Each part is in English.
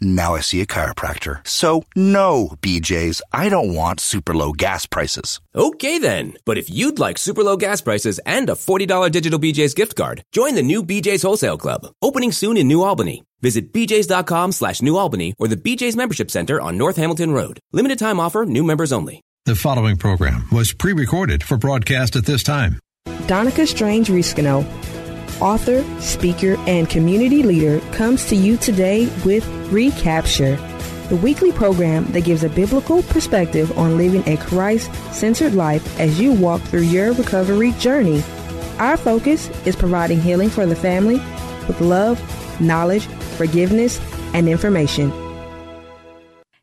Now I see a chiropractor. So, no, BJ's, I don't want super low gas prices. Okay then, but if you'd like super low gas prices and a $40 digital BJ's gift card, join the new BJ's Wholesale Club, opening soon in New Albany. Visit bjs.com slash New Albany or the BJ's Membership Center on North Hamilton Road. Limited time offer, new members only. The following program was pre-recorded for broadcast at this time. Donica Strange Riscano, author, speaker, and community leader, comes to you today with Recapture, the weekly program that gives a biblical perspective on living a Christ centered life as you walk through your recovery journey. Our focus is providing healing for the family with love, knowledge, forgiveness, and information.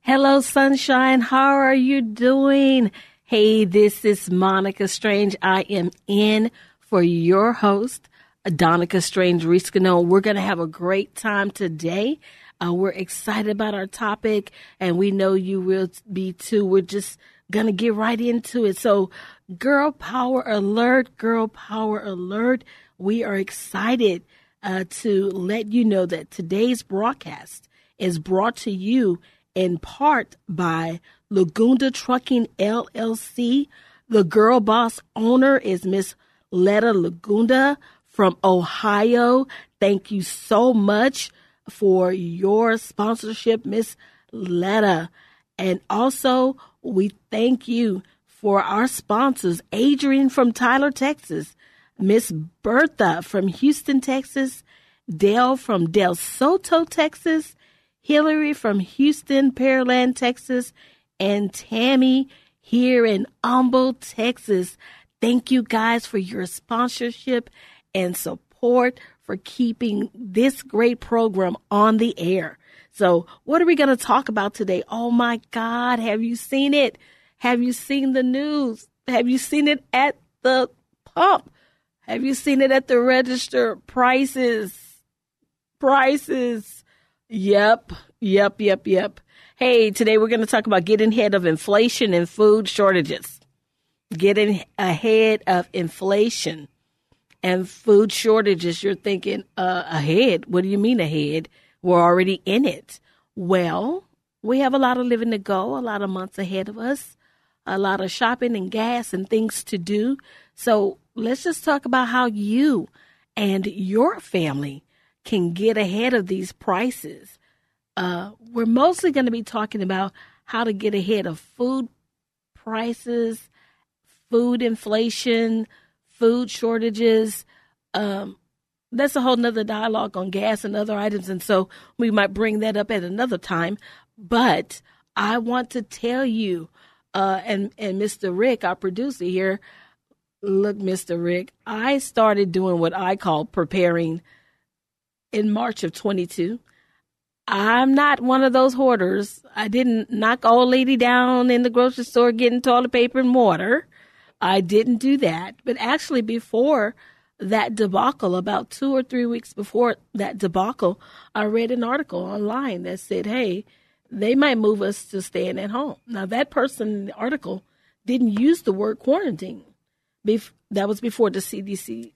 Hello, sunshine. How are you doing? Hey, this is Monica Strange. I am in for your host, Donica Strange Riscano. We're going to have a great time today. Uh, we're excited about our topic, and we know you will be too. We're just going to get right into it. So, girl power alert, girl power alert. We are excited uh, to let you know that today's broadcast is brought to you in part by Lagunda Trucking LLC. The girl boss owner is Miss Letta Lagunda from Ohio. Thank you so much for your sponsorship, Miss Letta. And also, we thank you for our sponsors, Adrian from Tyler, Texas, Miss Bertha from Houston, Texas, Dale from Del Soto, Texas, Hillary from Houston, Pearland, Texas, and Tammy here in Humble, Texas. Thank you guys for your sponsorship and support for keeping this great program on the air. So, what are we going to talk about today? Oh my God, have you seen it? Have you seen the news? Have you seen it at the pump? Have you seen it at the register? Prices, prices. Yep, yep, yep, yep. Hey, today we're going to talk about getting ahead of inflation and food shortages. Getting ahead of inflation and food shortages. You're thinking, uh, ahead? What do you mean ahead? We're already in it. Well, we have a lot of living to go, a lot of months ahead of us, a lot of shopping and gas and things to do. So let's just talk about how you and your family can get ahead of these prices. Uh, we're mostly going to be talking about how to get ahead of food prices, food inflation, food shortages. Um, that's a whole nother dialogue on gas and other items. And so we might bring that up at another time. But I want to tell you, uh, and, and Mr. Rick, our producer here, look, Mr. Rick, I started doing what I call preparing in March of 22. I'm not one of those hoarders. I didn't knock old lady down in the grocery store getting toilet paper and water. I didn't do that. But actually, before that debacle, about two or three weeks before that debacle, I read an article online that said, hey, they might move us to staying at home. Now, that person in the article didn't use the word quarantine. Bef- that was before the CDC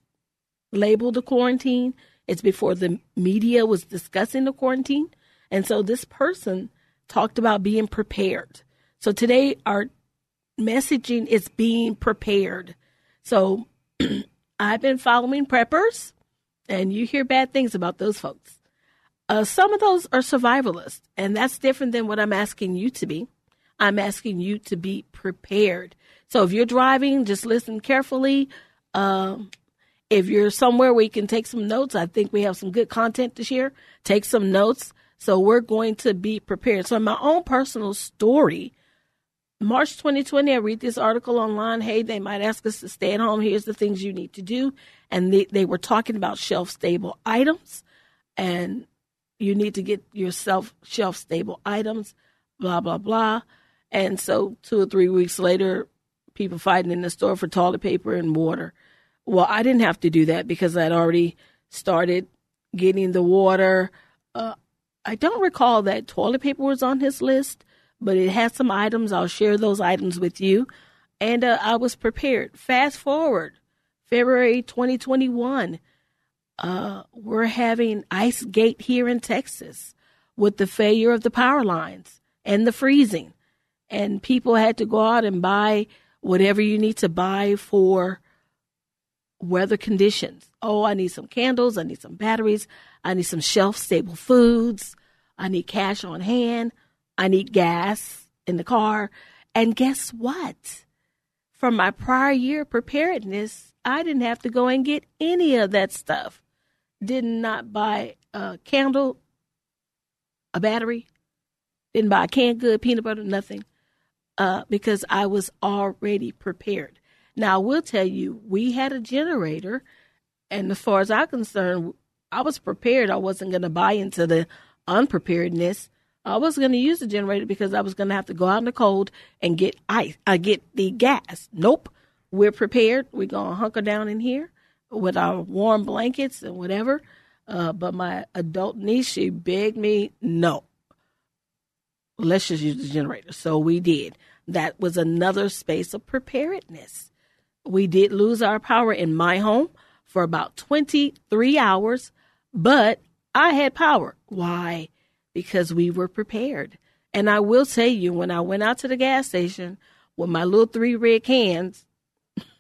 labeled the quarantine. It's before the media was discussing the quarantine. And so this person talked about being prepared. So today our messaging is being prepared. So I've been following preppers, and you hear bad things about those folks. Uh, some of those are survivalists, and that's different than what I'm asking you to be. I'm asking you to be prepared. So if you're driving, just listen carefully. Um, if you're somewhere where you can take some notes, I think we have some good content to share. Take some notes. So we're going to be prepared. So in my own personal story, March 2020, I read this article online. Hey, they might ask us to stay at home. Here's the things you need to do. And they, they were talking about shelf stable items and you need to get yourself shelf stable items, blah, blah, blah. And so two or three weeks later, people fighting in the store for toilet paper and water. Well, I didn't have to do that because I'd already started getting the water. Uh, I don't recall that toilet paper was on his list, but it has some items. I'll share those items with you. And uh, I was prepared. Fast forward, February 2021, uh, we're having ice gate here in Texas with the failure of the power lines and the freezing. And people had to go out and buy whatever you need to buy for weather conditions. Oh, I need some candles. I need some batteries. I need some shelf stable foods. I need cash on hand. I need gas in the car. And guess what? From my prior year preparedness, I didn't have to go and get any of that stuff. Did not buy a candle, a battery, didn't buy canned good, peanut butter, nothing, uh, because I was already prepared. Now, I will tell you, we had a generator, and as far as I'm concerned, I was prepared. I wasn't going to buy into the unpreparedness. I was going to use the generator because I was going to have to go out in the cold and get ice. I uh, get the gas. Nope, we're prepared. We're going to hunker down in here with our warm blankets and whatever. Uh, but my adult niece, she begged me, no, let's just use the generator. So we did. That was another space of preparedness. We did lose our power in my home for about 23 hours, but I had power. Why? Because we were prepared. And I will tell you, when I went out to the gas station with my little three red cans,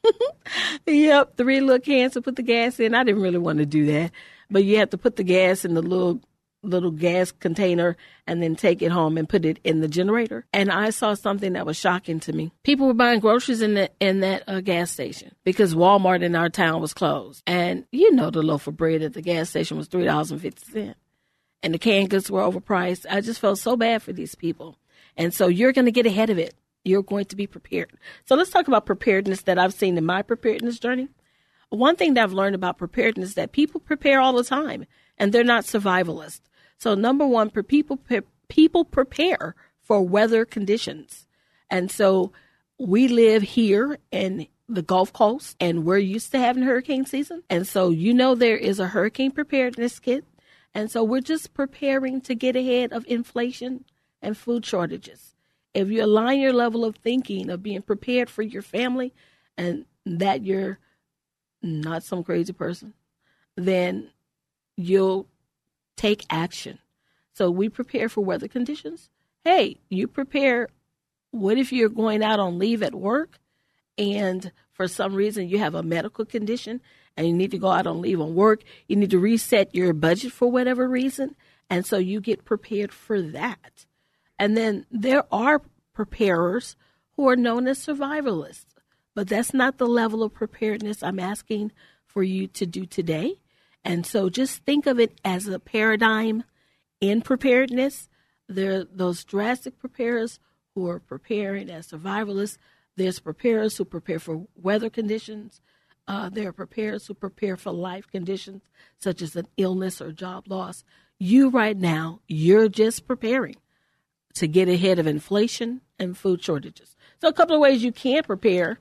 yep, three little cans to put the gas in. I didn't really want to do that, but you have to put the gas in the little little gas container and then take it home and put it in the generator. And I saw something that was shocking to me. People were buying groceries in the in that uh, gas station because Walmart in our town was closed. And you know the loaf of bread at the gas station was three dollars and fifty cents, and the canned goods were overpriced. I just felt so bad for these people. And so you're going to get ahead of it. You're going to be prepared. So let's talk about preparedness that I've seen in my preparedness journey. One thing that I've learned about preparedness is that people prepare all the time and they're not survivalists. So number one, people people prepare for weather conditions, and so we live here in the Gulf Coast, and we're used to having hurricane season, and so you know there is a hurricane preparedness kit, and so we're just preparing to get ahead of inflation and food shortages. If you align your level of thinking of being prepared for your family, and that you're not some crazy person, then you'll take action. So we prepare for weather conditions. Hey, you prepare. What if you're going out on leave at work and for some reason you have a medical condition and you need to go out on leave on work? You need to reset your budget for whatever reason. And so you get prepared for that. And then there are preparers who are known as survivalists, but that's not the level of preparedness I'm asking for you to do today. And so just think of it as a paradigm in preparedness. There are those drastic preparers who are preparing as survivalists. There's preparers who prepare for weather conditions. Uh, there are preparers who prepare for life conditions such as an illness or job loss. You right now, you're just preparing to get ahead of inflation and food shortages. So a couple of ways you can prepare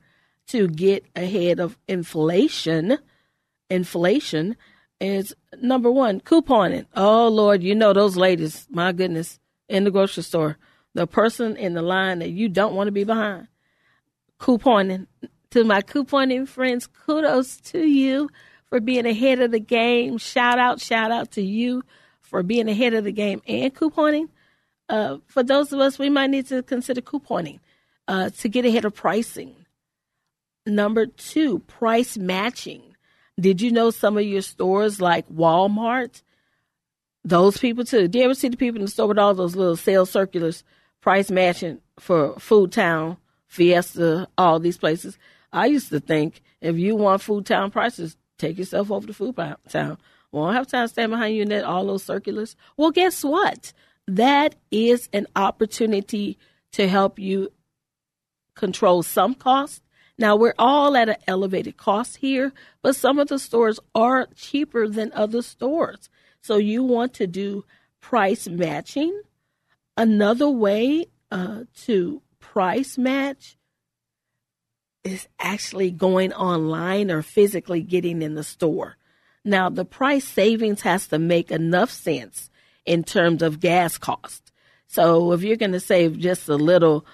to get ahead of inflation. Inflation is number one, couponing. Oh Lord, you know those ladies, my goodness, in the grocery store. The person in the line that you don't want to be behind. Couponing. To my couponing friends, kudos to you for being ahead of the game. Shout out, shout out to you for being ahead of the game and couponing. Uh, for those of us, we might need to consider couponing uh, to get ahead of pricing. Number two, price matching did you know some of your stores like Walmart? Those people too. Do you ever see the people in the store with all those little sales circulars, price matching for Food Town, Fiesta, all these places? I used to think if you want Food Town prices, take yourself over to Food Town. Won't have time to stand behind you in that, all those circulars. Well, guess what? That is an opportunity to help you control some costs now, we're all at an elevated cost here, but some of the stores are cheaper than other stores. So you want to do price matching. Another way uh, to price match is actually going online or physically getting in the store. Now, the price savings has to make enough sense in terms of gas cost. So if you're going to save just a little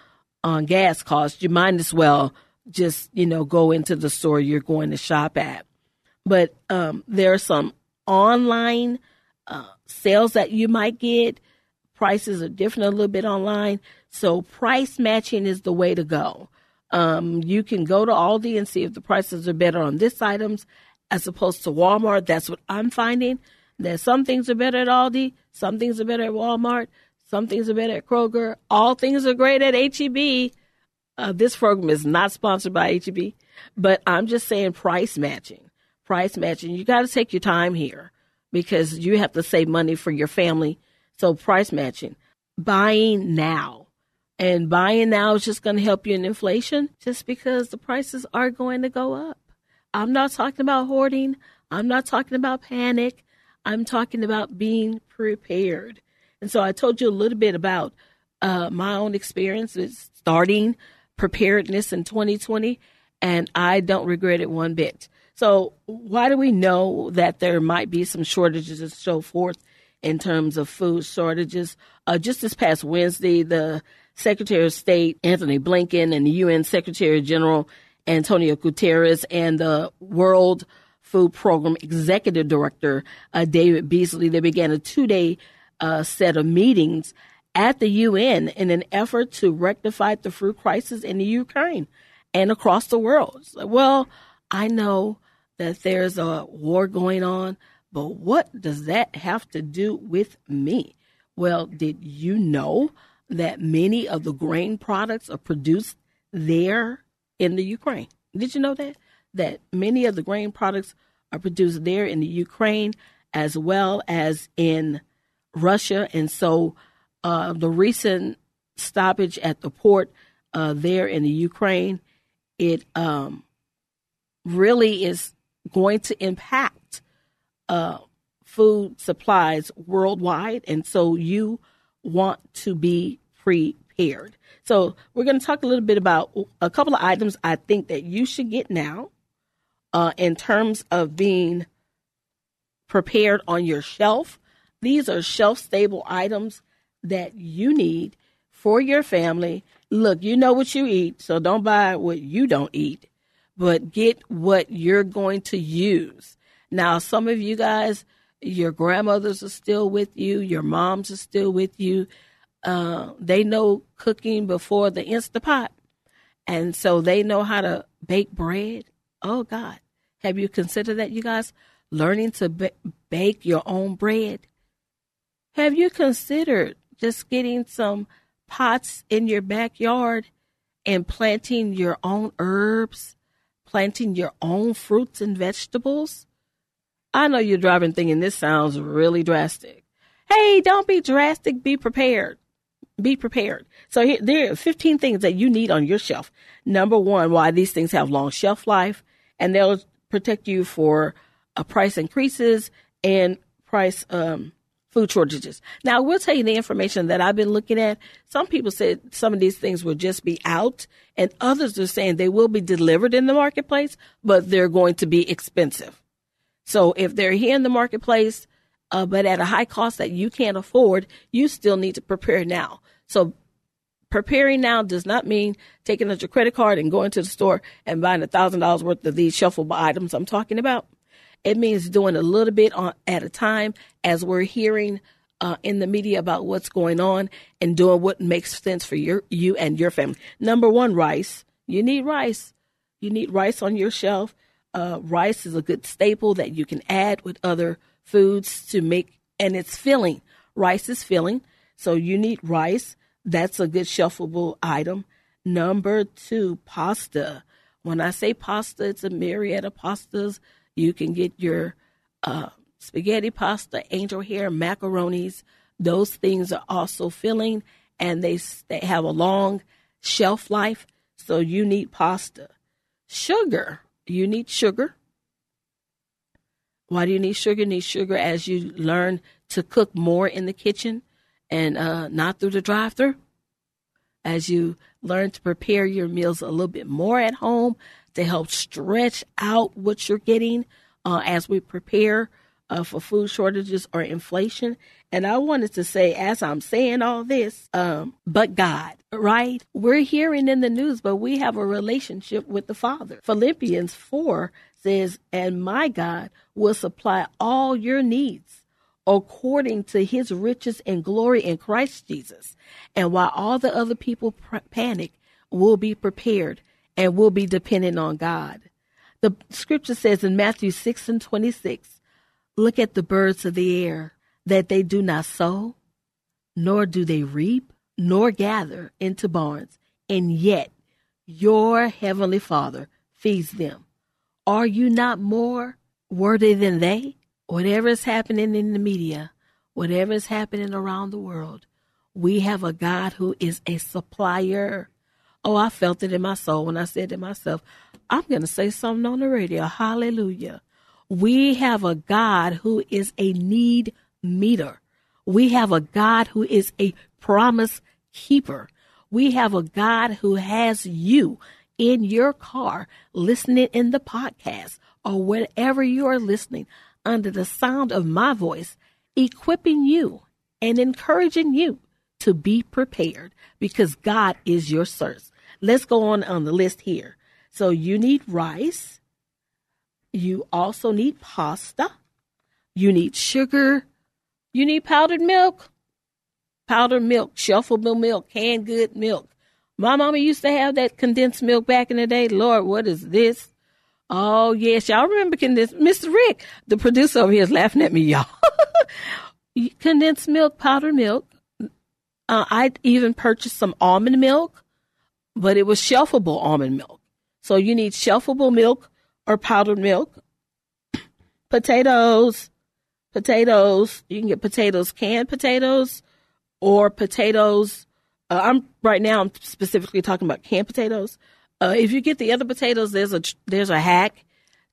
on gas costs, you might as well just, you know, go into the store you're going to shop at. But um, there are some online uh, sales that you might get. Prices are different a little bit online. So price matching is the way to go. Um, you can go to Aldi and see if the prices are better on this items as opposed to Walmart. That's what I'm finding. That some things are better at Aldi, some things are better at Walmart, some things are better at Kroger. All things are great at HEB. Uh, this program is not sponsored by HEB, but I'm just saying price matching. Price matching. You got to take your time here because you have to save money for your family. So price matching. Buying now. And buying now is just going to help you in inflation just because the prices are going to go up. I'm not talking about hoarding. I'm not talking about panic. I'm talking about being prepared. And so I told you a little bit about uh, my own experience with starting preparedness in 2020, and I don't regret it one bit. So, why do we know that there might be some shortages and so forth in terms of food shortages? Uh, just this past Wednesday, the Secretary of State Antony Blinken and the UN Secretary General Antonio Guterres and the World Food Program Executive Director uh, David Beasley they began a two-day uh, set of meetings at the UN in an effort to rectify the food crisis in the Ukraine and across the world. So, well, I know that there's a war going on, but what does that have to do with me? Well, did you know that many of the grain products are produced there in the Ukraine? Did you know that? That many of the grain products are produced there in the Ukraine as well as in Russia. And so uh, the recent stoppage at the port uh, there in the Ukraine, it um, really is going to impact uh, food supplies worldwide. And so you want to be prepared. So we're going to talk a little bit about a couple of items I think that you should get now uh, in terms of being prepared on your shelf these are shelf stable items that you need for your family. Look, you know what you eat, so don't buy what you don't eat, but get what you're going to use. Now, some of you guys, your grandmothers are still with you, your moms are still with you. Uh, they know cooking before the Instapot, and so they know how to bake bread. Oh, God. Have you considered that, you guys? Learning to bake your own bread. Have you considered just getting some pots in your backyard and planting your own herbs, planting your own fruits and vegetables? I know you're driving thinking this sounds really drastic. Hey, don't be drastic, be prepared. Be prepared. So here, there are 15 things that you need on your shelf. Number one, why these things have long shelf life and they'll protect you for uh, price increases and price um, food shortages. Now, I will tell you the information that I've been looking at. Some people said some of these things will just be out, and others are saying they will be delivered in the marketplace, but they're going to be expensive. So if they're here in the marketplace, uh, but at a high cost that you can't afford, you still need to prepare now. So preparing now does not mean taking out your credit card and going to the store and buying a thousand dollars worth of these shelfable items I'm talking about. It means doing a little bit on, at a time as we're hearing uh, in the media about what's going on and doing what makes sense for your you and your family. Number one, rice. You need rice. You need rice on your shelf. Uh, rice is a good staple that you can add with other foods to make, and it's filling. Rice is filling, so you need rice. That's a good shelfable item. Number two, pasta. When I say pasta, it's a myriad of pastas you can get your uh, spaghetti pasta, angel hair, macaronis. Those things are also filling and they, they have a long shelf life. So you need pasta. Sugar. You need sugar. Why do you need sugar? You need sugar as you learn to cook more in the kitchen and uh, not through the drive through. As you learn to prepare your meals a little bit more at home, to help stretch out what you're getting uh, as we prepare uh, for food shortages or inflation. And I wanted to say, as I'm saying all this, um, but God, right? We're hearing in the news, but we have a relationship with the Father. Philippians 4 says, And my God will supply all your needs according to his riches and glory in Christ Jesus. And while all the other people pr- panic, we'll be prepared and we'll be dependent on God. The scripture says in Matthew 6 and 26, Look at the birds of the air, that they do not sow, nor do they reap, nor gather into barns, and yet your heavenly Father feeds them. Are you not more worthy than they? Whatever is happening in the media, whatever is happening around the world, we have a God who is a supplier. Oh, I felt it in my soul when I said to myself, I'm going to say something on the radio. Hallelujah. We have a God who is a need meter. We have a God who is a promise keeper. We have a God who has you in your car listening in the podcast or wherever you are listening under the sound of my voice, equipping you and encouraging you to be prepared because God is your source. Let's go on on the list here. So you need rice. You also need pasta. You need sugar. You need powdered milk. Powdered milk, shelfable milk, canned good milk. My mama used to have that condensed milk back in the day. Lord, what is this? Oh, yes. Y'all remember condensed? Mr. Rick, the producer over here is laughing at me, y'all. condensed milk, powdered milk. Uh, I even purchased some almond milk, but it was shelfable almond milk. So you need shelfable milk or powdered milk. potatoes, potatoes. You can get potatoes, canned potatoes, or potatoes. Uh, I'm right now. I'm specifically talking about canned potatoes. Uh, if you get the other potatoes, there's a there's a hack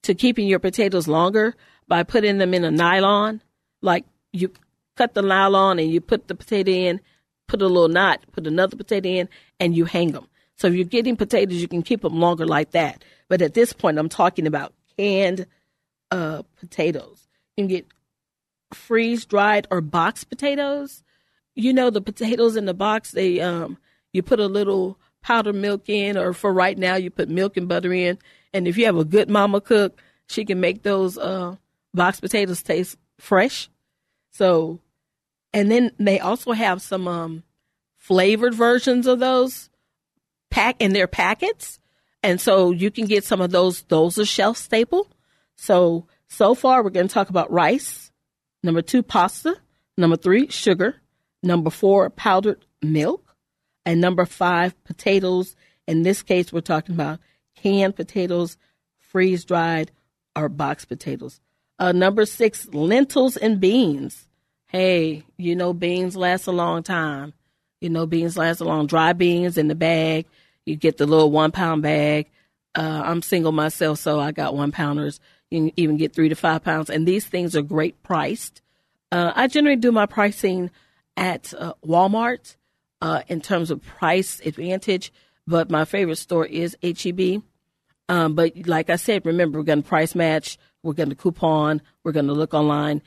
to keeping your potatoes longer by putting them in a nylon. Like you cut the nylon and you put the potato in, put a little knot, put another potato in, and you hang them. So if you're getting potatoes, you can keep them longer like that. But at this point, I'm talking about canned uh, potatoes. You can get freeze dried or boxed potatoes. You know the potatoes in the box. They um, you put a little powdered milk in, or for right now, you put milk and butter in. And if you have a good mama cook, she can make those uh, box potatoes taste fresh. So, and then they also have some um, flavored versions of those pack in their packets. And so you can get some of those. Those are shelf staple. So, so far, we're going to talk about rice. Number two, pasta. Number three, sugar. Number four, powdered milk and number five, potatoes. In this case, we're talking about canned potatoes, freeze dried, or boxed potatoes. Uh, number six, lentils and beans. Hey, you know, beans last a long time. You know, beans last a long. Dry beans in the bag. You get the little one pound bag. Uh, I'm single myself, so I got one pounders. You can even get three to five pounds. And these things are great priced. Uh, I generally do my pricing at uh, Walmart uh, in terms of price advantage, but my favorite store is HEB. Um, but like I said, remember, we're going to price match, we're going to coupon, we're going to look online.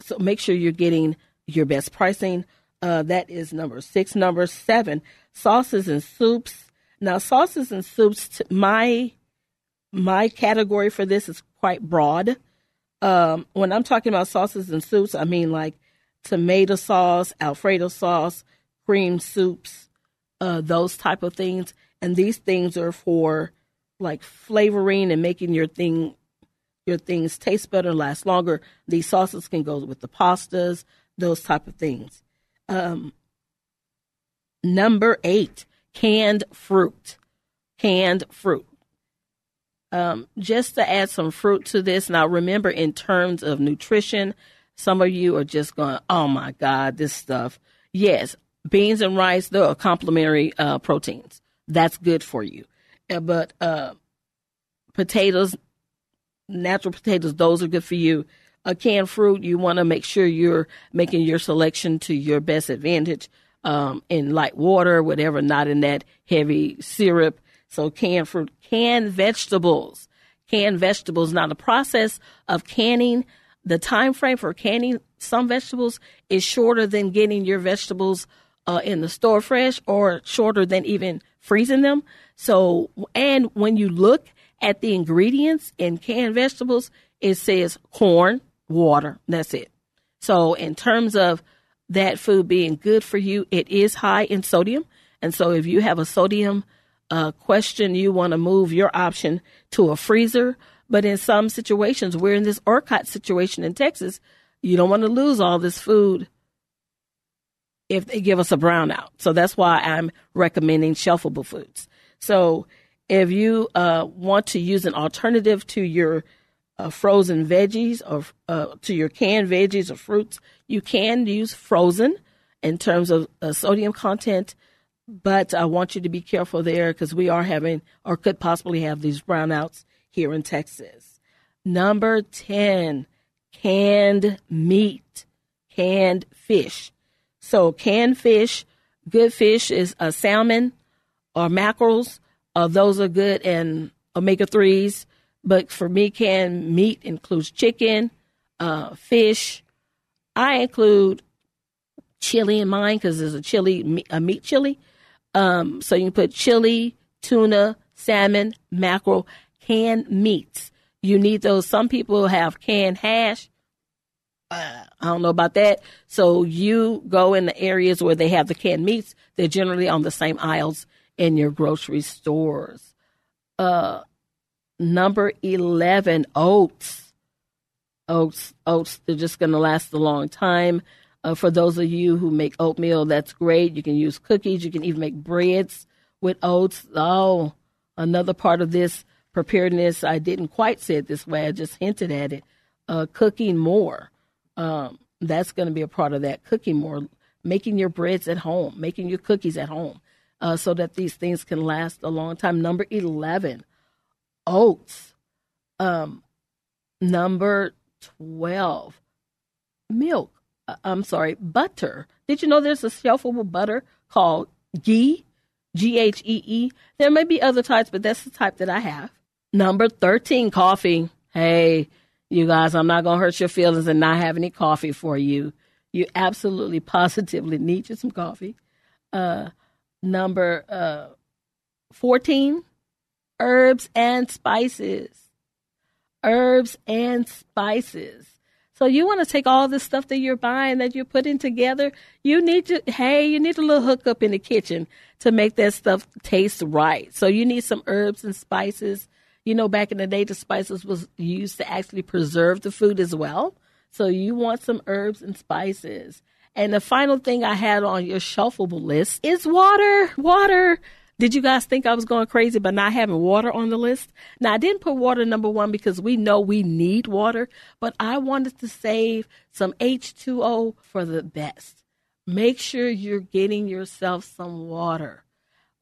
So make sure you're getting your best pricing. Uh, that is number six. Number seven, sauces and soups. Now, sauces and soups, my my category for this is quite broad. Um, when I'm talking about sauces and soups, I mean like tomato sauce, Alfredo sauce, cream soups, uh, those type of things. And these things are for like flavoring and making your thing your things taste better and last longer. These sauces can go with the pastas, those type of things. Um, number eight, canned fruit. Canned fruit. Um, just to add some fruit to this, now remember in terms of nutrition, some of you are just going, oh my God, this stuff. Yes, beans and rice, they're complementary uh, proteins. That's good for you. Uh, but uh, potatoes, natural potatoes, those are good for you. A canned fruit, you want to make sure you're making your selection to your best advantage um, in light water, whatever, not in that heavy syrup. So canned fruit, canned vegetables, canned vegetables. Now the process of canning the time frame for canning some vegetables is shorter than getting your vegetables uh, in the store fresh or shorter than even freezing them. So, and when you look at the ingredients in canned vegetables, it says corn, water. That's it. So, in terms of that food being good for you, it is high in sodium. And so, if you have a sodium uh, question, you want to move your option to a freezer. But in some situations, we're in this ERCOT situation in Texas. You don't want to lose all this food if they give us a brownout. So that's why I'm recommending shelfable foods. So if you uh, want to use an alternative to your uh, frozen veggies or uh, to your canned veggies or fruits, you can use frozen in terms of uh, sodium content. But I want you to be careful there because we are having or could possibly have these brownouts here in Texas. Number 10, canned meat, canned fish. So canned fish, good fish is a salmon or mackerels. Uh, those are good and omega 3s. But for me, canned meat includes chicken, uh, fish. I include chili in mine because there's a chili, a meat chili. Um, so you can put chili, tuna, salmon, mackerel, canned meats. You need those. Some people have canned hash. Uh, I don't know about that. So you go in the areas where they have the canned meats. They're generally on the same aisles in your grocery stores. Uh, number 11, oats. Oats, oats, they're just going to last a long time. Uh, for those of you who make oatmeal, that's great. You can use cookies. You can even make breads with oats. Oh, another part of this preparedness. I didn't quite say it this way. I just hinted at it. Uh, cooking more. Um, that's going to be a part of that. Cooking more, making your breads at home, making your cookies at home, uh, so that these things can last a long time. Number eleven, oats. Um, number twelve, milk. Uh, I'm sorry, butter. Did you know there's a shelfable butter called ghee? G H E E. There may be other types, but that's the type that I have. Number 13, coffee. Hey, you guys, I'm not going to hurt your feelings and not have any coffee for you. You absolutely, positively need you some coffee. Uh, number uh, 14, herbs and spices. Herbs and spices. So you want to take all the stuff that you're buying that you're putting together. You need to, hey, you need a little hookup in the kitchen to make that stuff taste right. So you need some herbs and spices you know, back in the day, the spices was used to actually preserve the food as well. So you want some herbs and spices. And the final thing I had on your shelfable list is water. Water. Did you guys think I was going crazy by not having water on the list? Now, I didn't put water number one because we know we need water, but I wanted to save some H2O for the best. Make sure you're getting yourself some water.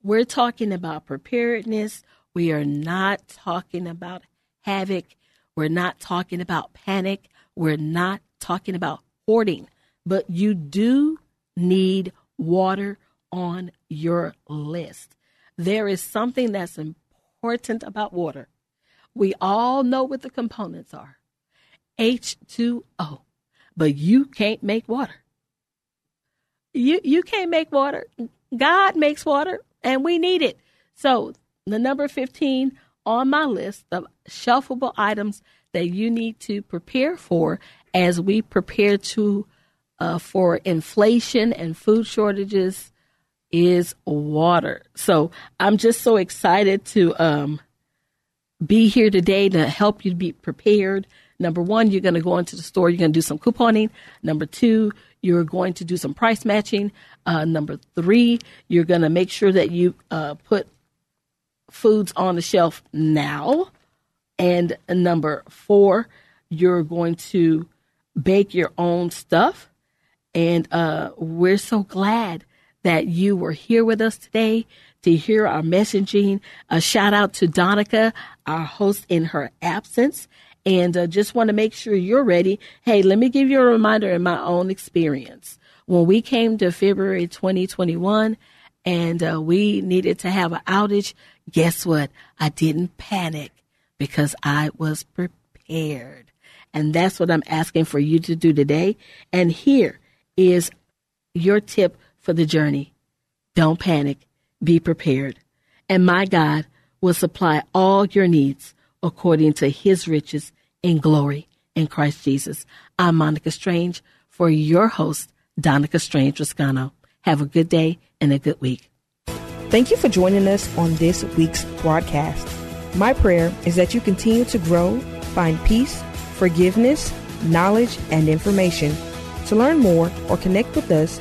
We're talking about preparedness. We are not talking about havoc. We're not talking about panic. We're not talking about hoarding. But you do need water on your list. There is something that's important about water. We all know what the components are H2O, but you can't make water. You, you can't make water. God makes water, and we need it. So the number 15 on my list of shelfable items that you need to prepare for as we prepare to uh, for inflation and food shortages is water. So I'm just so excited to um, be here today to help you be prepared. Number one, you're going to go into the store, you're going to do some couponing. Number two, you're going to do some price matching. Uh, number three, you're going to make sure that you uh, put foods on the shelf now. And number four, you're going to bake your own stuff. And uh, we're so glad that you were here with us today to hear our messaging. A shout out to Donica, our host in her absence. And uh, just want to make sure you're ready. Hey, let me give you a reminder in my own experience. When we came to February 2021 and uh, we needed to have an outage, guess what? I didn't panic because I was prepared. And that's what I'm asking for you to do today. And here is your tip for the journey. Don't panic. Be prepared. And my God will supply all your needs according to his riches in glory in Christ Jesus. I'm Monica Strange for your host, Donica Strange Riscano. Have a good day and a good week. Thank you for joining us on this week's broadcast. My prayer is that you continue to grow, find peace, forgiveness, knowledge, and information. To learn more or connect with us,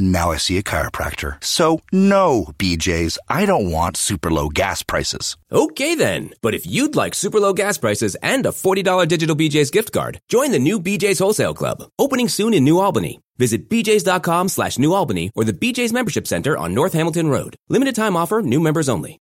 Now I see a chiropractor. So, no, BJ's, I don't want super low gas prices. Okay then, but if you'd like super low gas prices and a $40 digital BJ's gift card, join the new BJ's Wholesale Club, opening soon in New Albany. Visit bjs.com slash New Albany or the BJ's Membership Center on North Hamilton Road. Limited time offer, new members only.